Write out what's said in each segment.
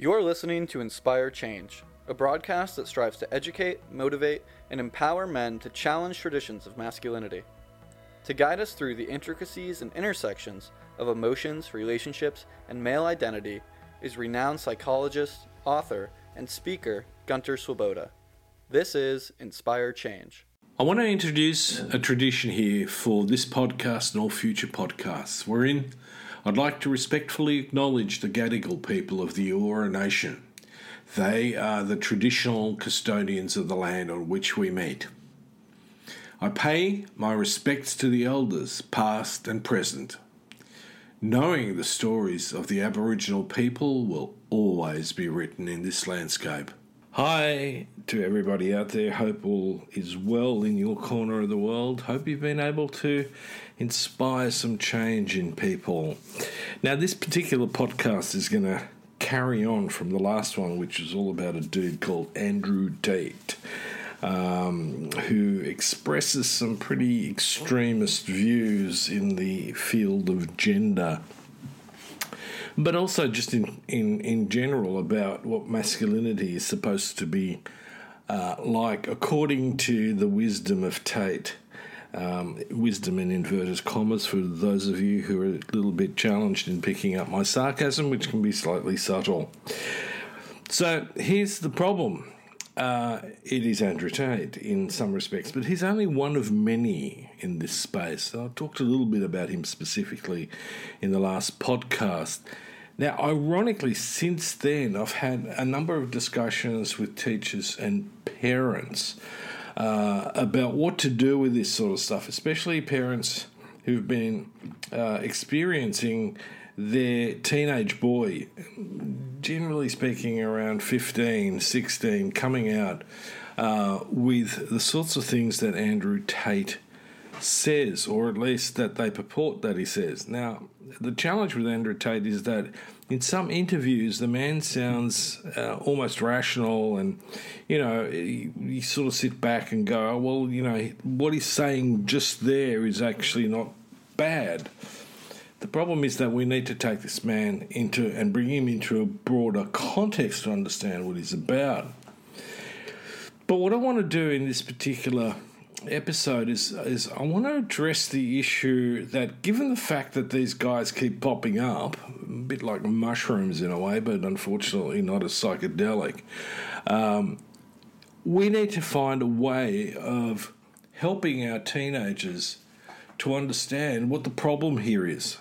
You're listening to Inspire Change, a broadcast that strives to educate, motivate, and empower men to challenge traditions of masculinity. To guide us through the intricacies and intersections of emotions, relationships, and male identity is renowned psychologist, author, and speaker Gunter Swoboda. This is Inspire Change. I want to introduce a tradition here for this podcast and all future podcasts, wherein I'd like to respectfully acknowledge the Gadigal people of the Eora Nation. They are the traditional custodians of the land on which we meet. I pay my respects to the elders, past and present. Knowing the stories of the Aboriginal people will always be written in this landscape. Hi to everybody out there. Hope all is well in your corner of the world. Hope you've been able to inspire some change in people. Now, this particular podcast is going to carry on from the last one, which was all about a dude called Andrew Tate. Um, who expresses some pretty extremist views in the field of gender but also just in, in, in general about what masculinity is supposed to be uh, like according to the wisdom of Tate. Um, wisdom in inverted commas for those of you who are a little bit challenged in picking up my sarcasm, which can be slightly subtle. So here's the problem. Uh, it is Andrew Tate in some respects, but he's only one of many in this space. I talked a little bit about him specifically in the last podcast. Now, ironically, since then, I've had a number of discussions with teachers and parents uh, about what to do with this sort of stuff, especially parents who've been uh, experiencing their teenage boy, generally speaking, around 15, 16, coming out uh, with the sorts of things that Andrew Tate says, or at least that they purport that he says. Now, the challenge with Andrew Tate is that in some interviews, the man sounds uh, almost rational, and you know, you, sort of sit back and go, oh, well, you know, what he's saying just there is actually not bad. The problem is that we need to take this man into and bring him into a broader context to understand what he's about. But what I want to do in this particular episode is is I want to address the issue that given the fact that these guys keep popping up, a bit like mushrooms in a way, but unfortunately not as psychedelic, um, we need to find a way of helping our teenagers to understand what the problem here is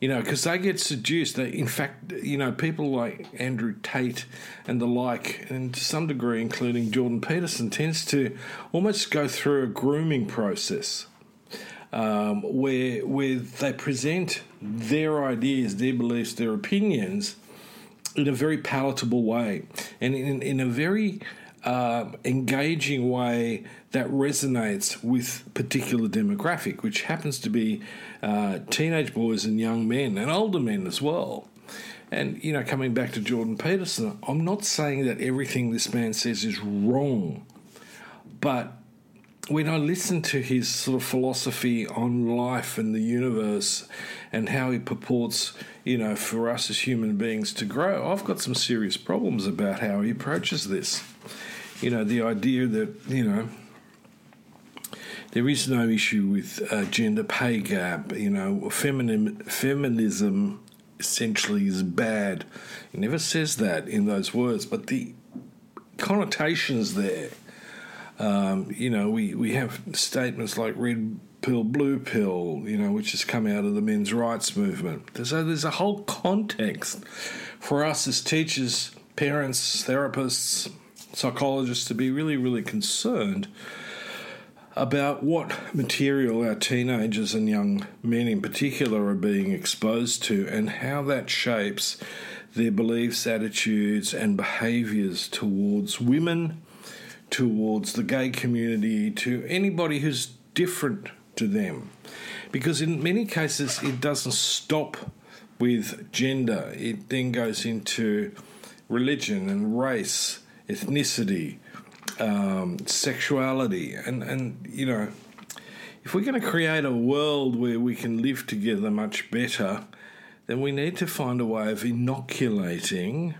you know, because they get seduced. In fact, you know, people like Andrew Tate and the like, and to some degree, including Jordan Peterson, tends to almost go through a grooming process um, where where they present their ideas, their beliefs, their opinions in a very palatable way, and in in a very uh, engaging way that resonates with particular demographic, which happens to be uh, teenage boys and young men and older men as well. And, you know, coming back to Jordan Peterson, I'm not saying that everything this man says is wrong, but when I listen to his sort of philosophy on life and the universe and how he purports, you know, for us as human beings to grow, I've got some serious problems about how he approaches this. You know, the idea that, you know, there is no issue with uh, gender pay gap. You know, feminism, feminism essentially is bad. He never says that in those words, but the connotations there. Um, you know, we, we have statements like red pill, blue pill, you know, which has come out of the men's rights movement. So there's a whole context for us as teachers, parents, therapists, psychologists to be really, really concerned about what material our teenagers and young men in particular are being exposed to and how that shapes their beliefs, attitudes, and behaviours towards women, towards the gay community, to anybody who's different to them. Because in many cases, it doesn't stop with gender, it then goes into religion and race, ethnicity, um, sexuality, and, and you know, if we're going to create a world where we can live together much better, then we need to find a way of inoculating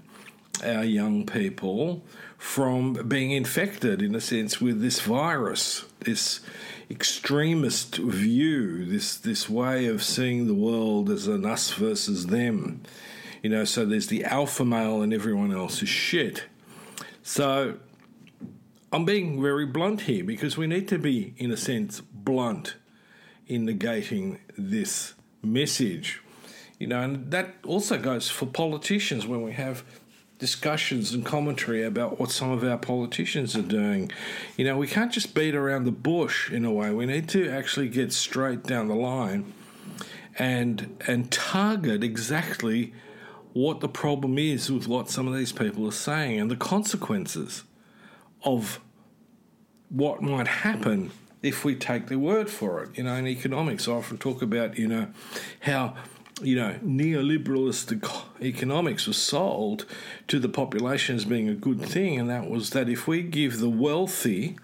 our young people from being infected, in a sense, with this virus, this extremist view, this this way of seeing the world as an us versus them. You know, so there's the alpha male and everyone else is shit. So I'm being very blunt here because we need to be, in a sense, blunt in negating this message. You know, and that also goes for politicians when we have discussions and commentary about what some of our politicians are doing. You know, we can't just beat around the bush in a way. We need to actually get straight down the line and and target exactly what the problem is with what some of these people are saying and the consequences of what might happen if we take their word for it. You know, in economics, I often talk about, you know, how you know, neoliberalist economics was sold to the population as being a good thing, and that was that if we give the wealthy,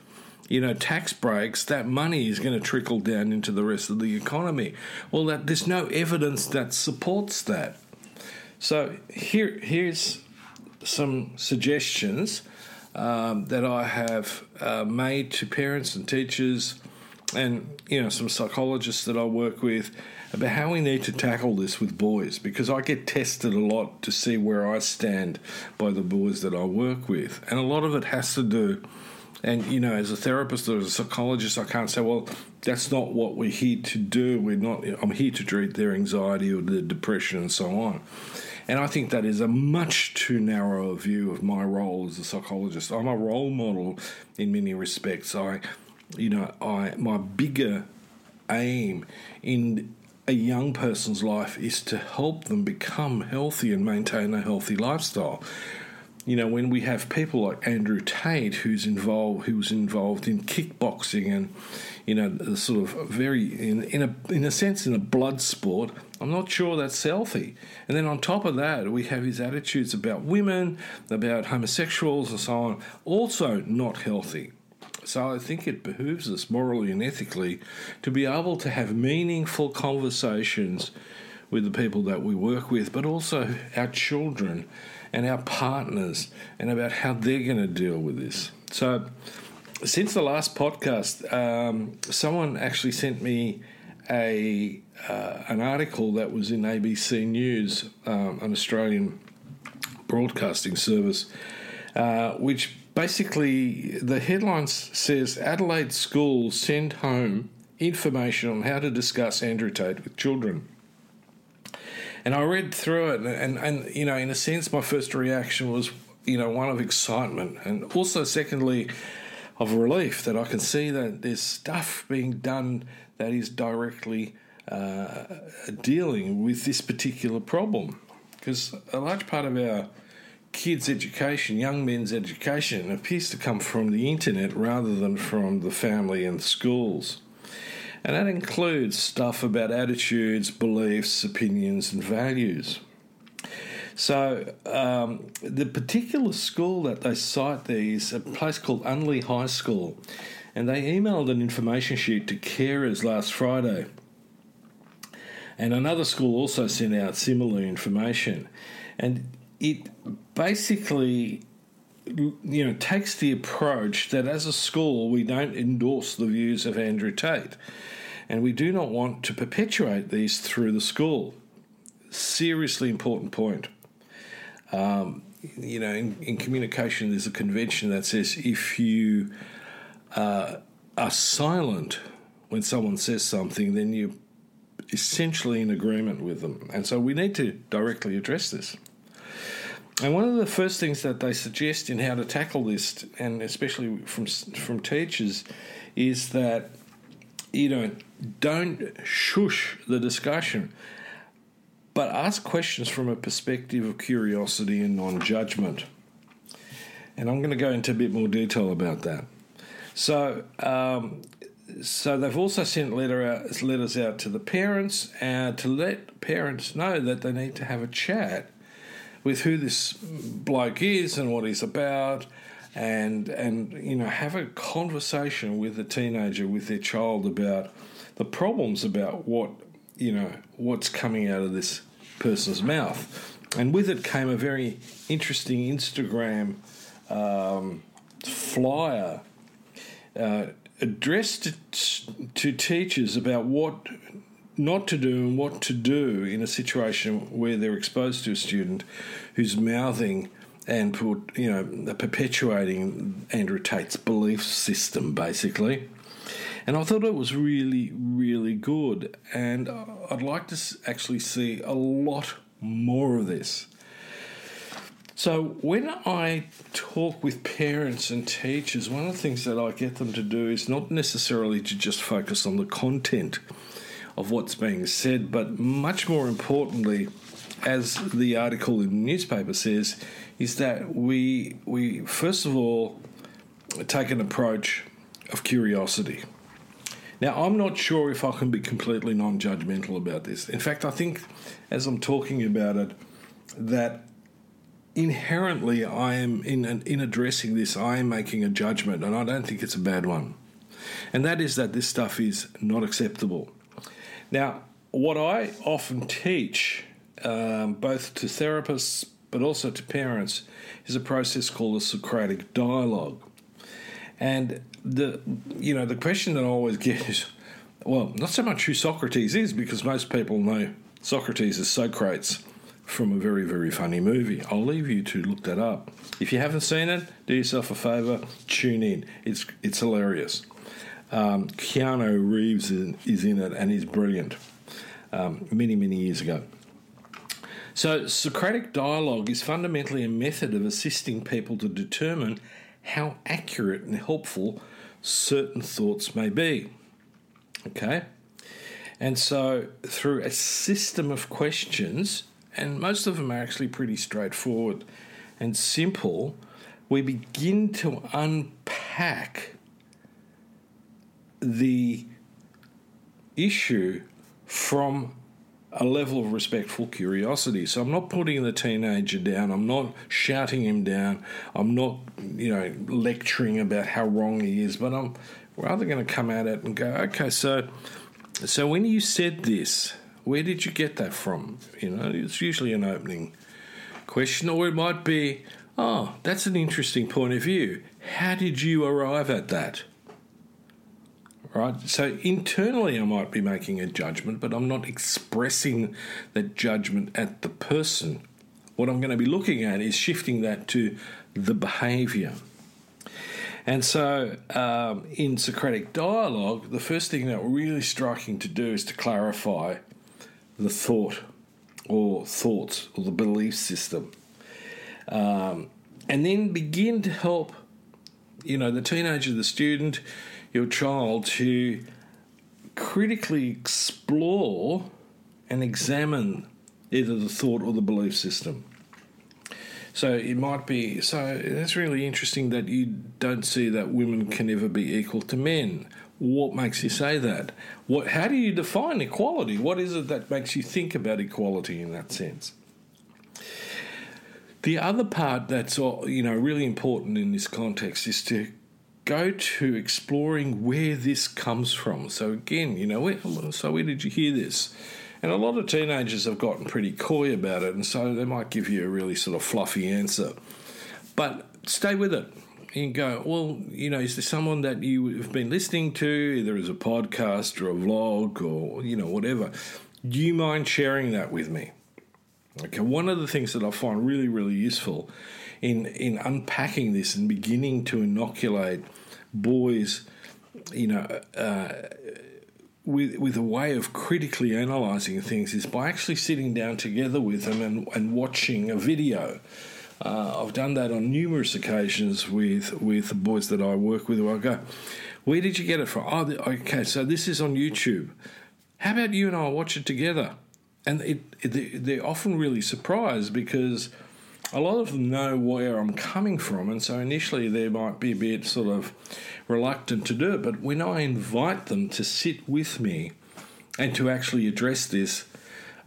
you know, tax breaks, that money is going to trickle down into the rest of the economy. Well, that there's no evidence that supports that. So here, here's some suggestions um, that I have uh, made to parents and teachers, and you know, some psychologists that I work with about how we need to tackle this with boys because I get tested a lot to see where I stand by the boys that I work with. And a lot of it has to do, and you know, as a therapist or as a psychologist, I can't say, well, that's not what we're here to do. We're not, I'm here to treat their anxiety or their depression and so on. And I think that is a much too narrow view of my role as a psychologist. I'm a role model in many respects. I, you know, I my bigger aim in a young person's life is to help them become healthy and maintain a healthy lifestyle. You know, when we have people like Andrew Tate, who's involved, who was involved in kickboxing and, you know, sort of very in in a in a sense in a blood sport. I'm not sure that's healthy. And then on top of that, we have his attitudes about women, about homosexuals, and so on, also not healthy. So I think it behooves us morally and ethically to be able to have meaningful conversations with the people that we work with, but also our children and our partners, and about how they're going to deal with this. So, since the last podcast, um, someone actually sent me a uh, an article that was in ABC News, um, an Australian broadcasting service, uh, which basically the headline says Adelaide schools send home information on how to discuss Andrew Tate with children. And I read through it, and, and, and you know, in a sense, my first reaction was, you know, one of excitement, and also, secondly, of relief that I can see that there's stuff being done that is directly uh, dealing with this particular problem. Because a large part of our kids' education, young men's education, appears to come from the internet rather than from the family and schools. And that includes stuff about attitudes, beliefs, opinions, and values. So, um, the particular school that they cite there is a place called Unley High School, and they emailed an information sheet to carers last Friday. And another school also sent out similar information. And it basically you know takes the approach that as a school we don't endorse the views of Andrew Tate. And we do not want to perpetuate these through the school. Seriously important point. Um, you know in, in, communication there's a convention that says if you uh, are silent when someone says something then you're essentially in agreement with them. And so we need to directly address this and one of the first things that they suggest in how to tackle this, and especially from from teachers, is that you know don't shush the discussion. but ask questions from a perspective of curiosity and non judgment. And I'm going to go into a bit more detail about that. So, um, so they've also sent letter out, letters out to the parents uh, to let parents know that they need to have a chat with who this bloke is and what he's about, and and you know have a conversation with the teenager with their child about the problems about what you know what's coming out of this person's mouth, and with it came a very interesting Instagram um, flyer. Uh, addressed to teachers about what not to do and what to do in a situation where they're exposed to a student who's mouthing and put, you know, perpetuating Andrew Tate's belief system, basically. And I thought it was really, really good. And I'd like to actually see a lot more of this. So, when I talk with parents and teachers, one of the things that I get them to do is not necessarily to just focus on the content of what's being said, but much more importantly, as the article in the newspaper says, is that we we first of all take an approach of curiosity. Now, I'm not sure if I can be completely non-judgmental about this. In fact, I think as I'm talking about it, that inherently, I am in in addressing this, I am making a judgment, and I don't think it's a bad one. And that is that this stuff is not acceptable. Now, what I often teach, um, both to therapists but also to parents, is a process called the Socratic dialogue. And the you know the question that I always get is, well, not so much who Socrates is because most people know Socrates is Socrates from a very, very funny movie. I'll leave you to look that up. If you haven't seen it, do yourself a favour, tune in. It's, it's hilarious. Um, Keanu Reeves is in it and he's brilliant. Um, many, many years ago. So, Socratic dialogue is fundamentally a method of assisting people to determine how accurate and helpful certain thoughts may be. Okay? And so, through a system of questions, and most of them are actually pretty straightforward and simple, we begin to unpack the issue from a level of respectful curiosity. So I'm not putting the teenager down, I'm not shouting him down, I'm not, you know, lecturing about how wrong he is, but I'm rather going to come at it and go, okay, so so when you said this, where did you get that from? You know, it's usually an opening question, or it might be, oh, that's an interesting point of view. How did you arrive at that? Right? So internally, I might be making a judgment, but I'm not expressing that judgment at the person. What I'm going to be looking at is shifting that to the behavior. And so, um, in Socratic dialogue, the first thing that really striking to do is to clarify the thought or thoughts or the belief system. Um, and then begin to help, you know, the teenager, the student, your child to critically explore and examine either the thought or the belief system. So it might be so that's really interesting that you don't see that women can ever be equal to men what makes you say that? What, how do you define equality? What is it that makes you think about equality in that sense? The other part that's uh, you know really important in this context is to go to exploring where this comes from. So again, you know, where, so where did you hear this? And a lot of teenagers have gotten pretty coy about it, and so they might give you a really sort of fluffy answer. But stay with it and go, well, you know, is there someone that you have been listening to, either as a podcast or a vlog or, you know, whatever? Do you mind sharing that with me? Okay, one of the things that I find really, really useful in, in unpacking this and beginning to inoculate boys, you know, uh, with, with a way of critically analysing things is by actually sitting down together with them and, and watching a video. Uh, I've done that on numerous occasions with with the boys that I work with. Where I go, where did you get it from? Oh, okay, so this is on YouTube. How about you and I watch it together? and it, it, they're often really surprised because a lot of them know where I'm coming from, and so initially they might be a bit sort of reluctant to do it. But when I invite them to sit with me and to actually address this,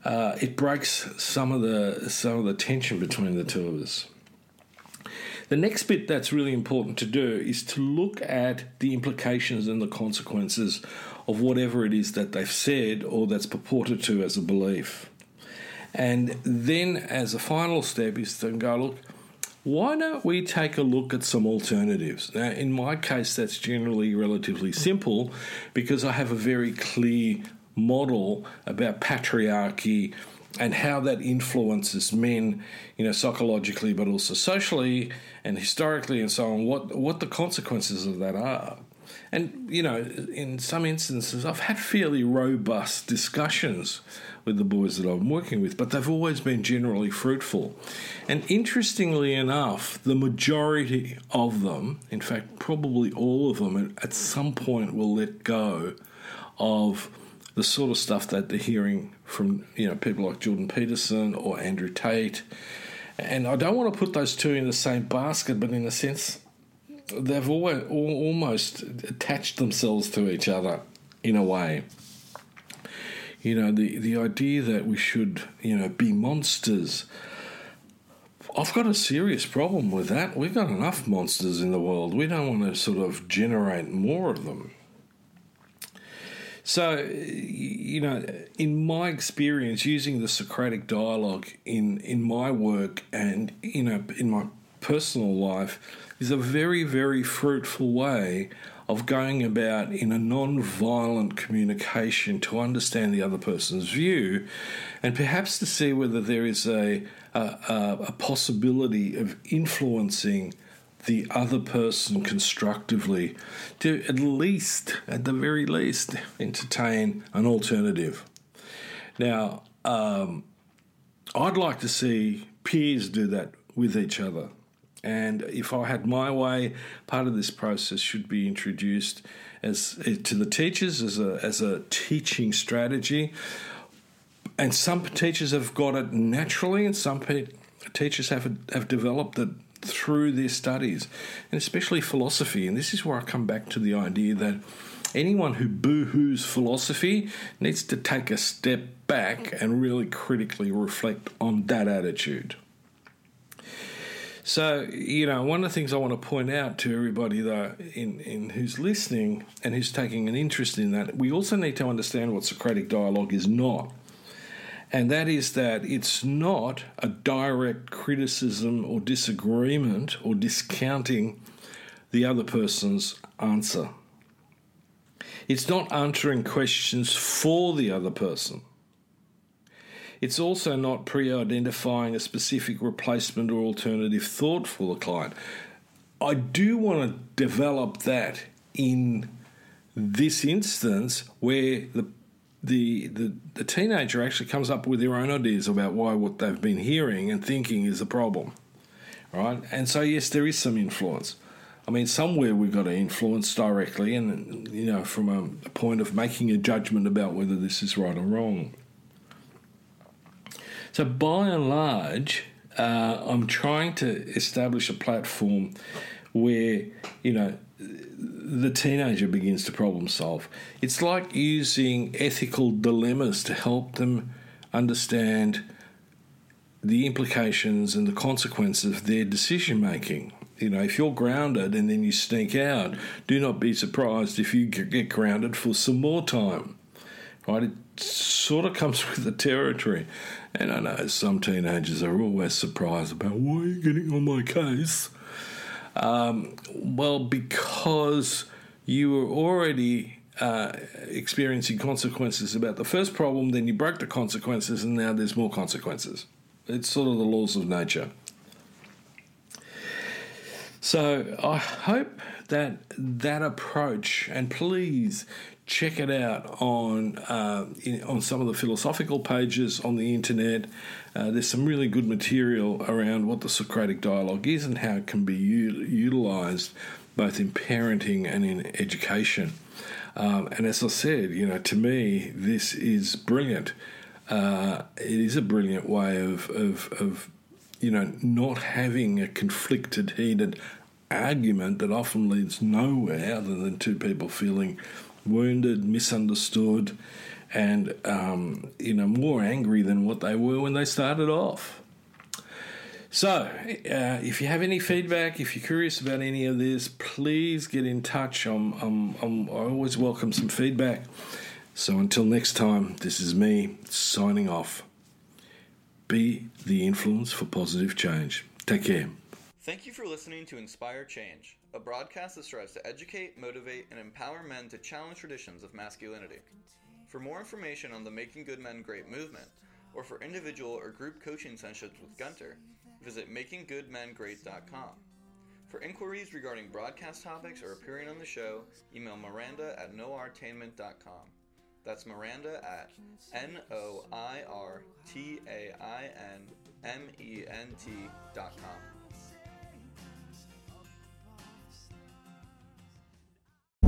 uh, it breaks some of the some of the tension between the two of us. The next bit that's really important to do is to look at the implications and the consequences of whatever it is that they've said or that's purported to as a belief. And then, as a final step, is to go, look, why don't we take a look at some alternatives? Now, in my case, that's generally relatively simple because I have a very clear model about patriarchy and how that influences men, you know, psychologically, but also socially and historically, and so on. What what the consequences of that are, and you know, in some instances, I've had fairly robust discussions with the boys that I'm working with, but they've always been generally fruitful. And interestingly enough, the majority of them, in fact, probably all of them, at some point will let go of the sort of stuff that they're hearing from you know people like Jordan Peterson or Andrew Tate. And I don't want to put those two in the same basket, but in a sense, they've always, almost attached themselves to each other in a way. You know, the, the idea that we should, you know, be monsters. I've got a serious problem with that. We've got enough monsters in the world. We don't want to sort of generate more of them. So, you know, in my experience, using the Socratic dialogue in, in my work and, you know, in my personal life is a very, very fruitful way of going about in a non violent communication to understand the other person's view and perhaps to see whether there is a, a, a possibility of influencing the other person constructively to at least, at the very least, entertain an alternative. Now, um, I'd like to see peers do that with each other. And if I had my way, part of this process should be introduced as eh, to the teachers as a as a teaching strategy. And some teachers have got it naturally, and some pe- teachers have have developed it through their studies, and especially philosophy. And this is where I come back to the idea that anyone who boo hoos philosophy needs to take a step back and really critically reflect on that attitude. So, you know, one of the things I want to point out to everybody, though, in, in who's listening and who's taking an interest in that, we also need to understand what Socratic dialogue is not and that is that it's not a direct criticism or disagreement or discounting the other person's answer. It's not answering questions for the other person. It's also not pre identifying a specific replacement or alternative thought for the client. I do want to develop that in this instance where the the, the, the teenager actually comes up with their own ideas about why what they've been hearing and thinking is a problem. Right? And so, yes, there is some influence. I mean, somewhere we've got to influence directly, and you know, from a, a point of making a judgment about whether this is right or wrong. So, by and large, uh, I'm trying to establish a platform where you know the teenager begins to problem solve. It's like using ethical dilemmas to help them understand the implications and the consequences of their decision making. You know, if you're grounded and then you sneak out, do not be surprised if you get grounded for some more time. Right? It sort of comes with the territory. And I know some teenagers are always surprised about why are you getting on my case? Um, well, because you were already uh, experiencing consequences about the first problem, then you broke the consequences, and now there's more consequences. It's sort of the laws of nature. So I hope that that approach, and please check it out on uh, in, on some of the philosophical pages on the internet. Uh, there's some really good material around what the Socratic dialogue is and how it can be u- utilized both in parenting and in education. Um, and as I said, you know, to me, this is brilliant. uh, it is a brilliant way of, of, of, you know, not having a conflicted, heated argument that often leads nowhere other than two people feeling wounded, misunderstood, and um, you know more angry than what they were when they started off. So, uh, if you have any feedback, if you're curious about any of this, please get in touch. I'm, I'm, I'm, I always welcome some feedback. So, until next time, this is me signing off. Be the influence for positive change. Take care. Thank you for listening to Inspire Change, a broadcast that strives to educate, motivate, and empower men to challenge traditions of masculinity. For more information on the Making Good Men Great movement, or for individual or group coaching sessions with Gunter, visit makinggoodmengreat.com. For inquiries regarding broadcast topics or appearing on the show, email Miranda at noirtainment.com. That's Miranda at N O I R T A I N M E N T.com.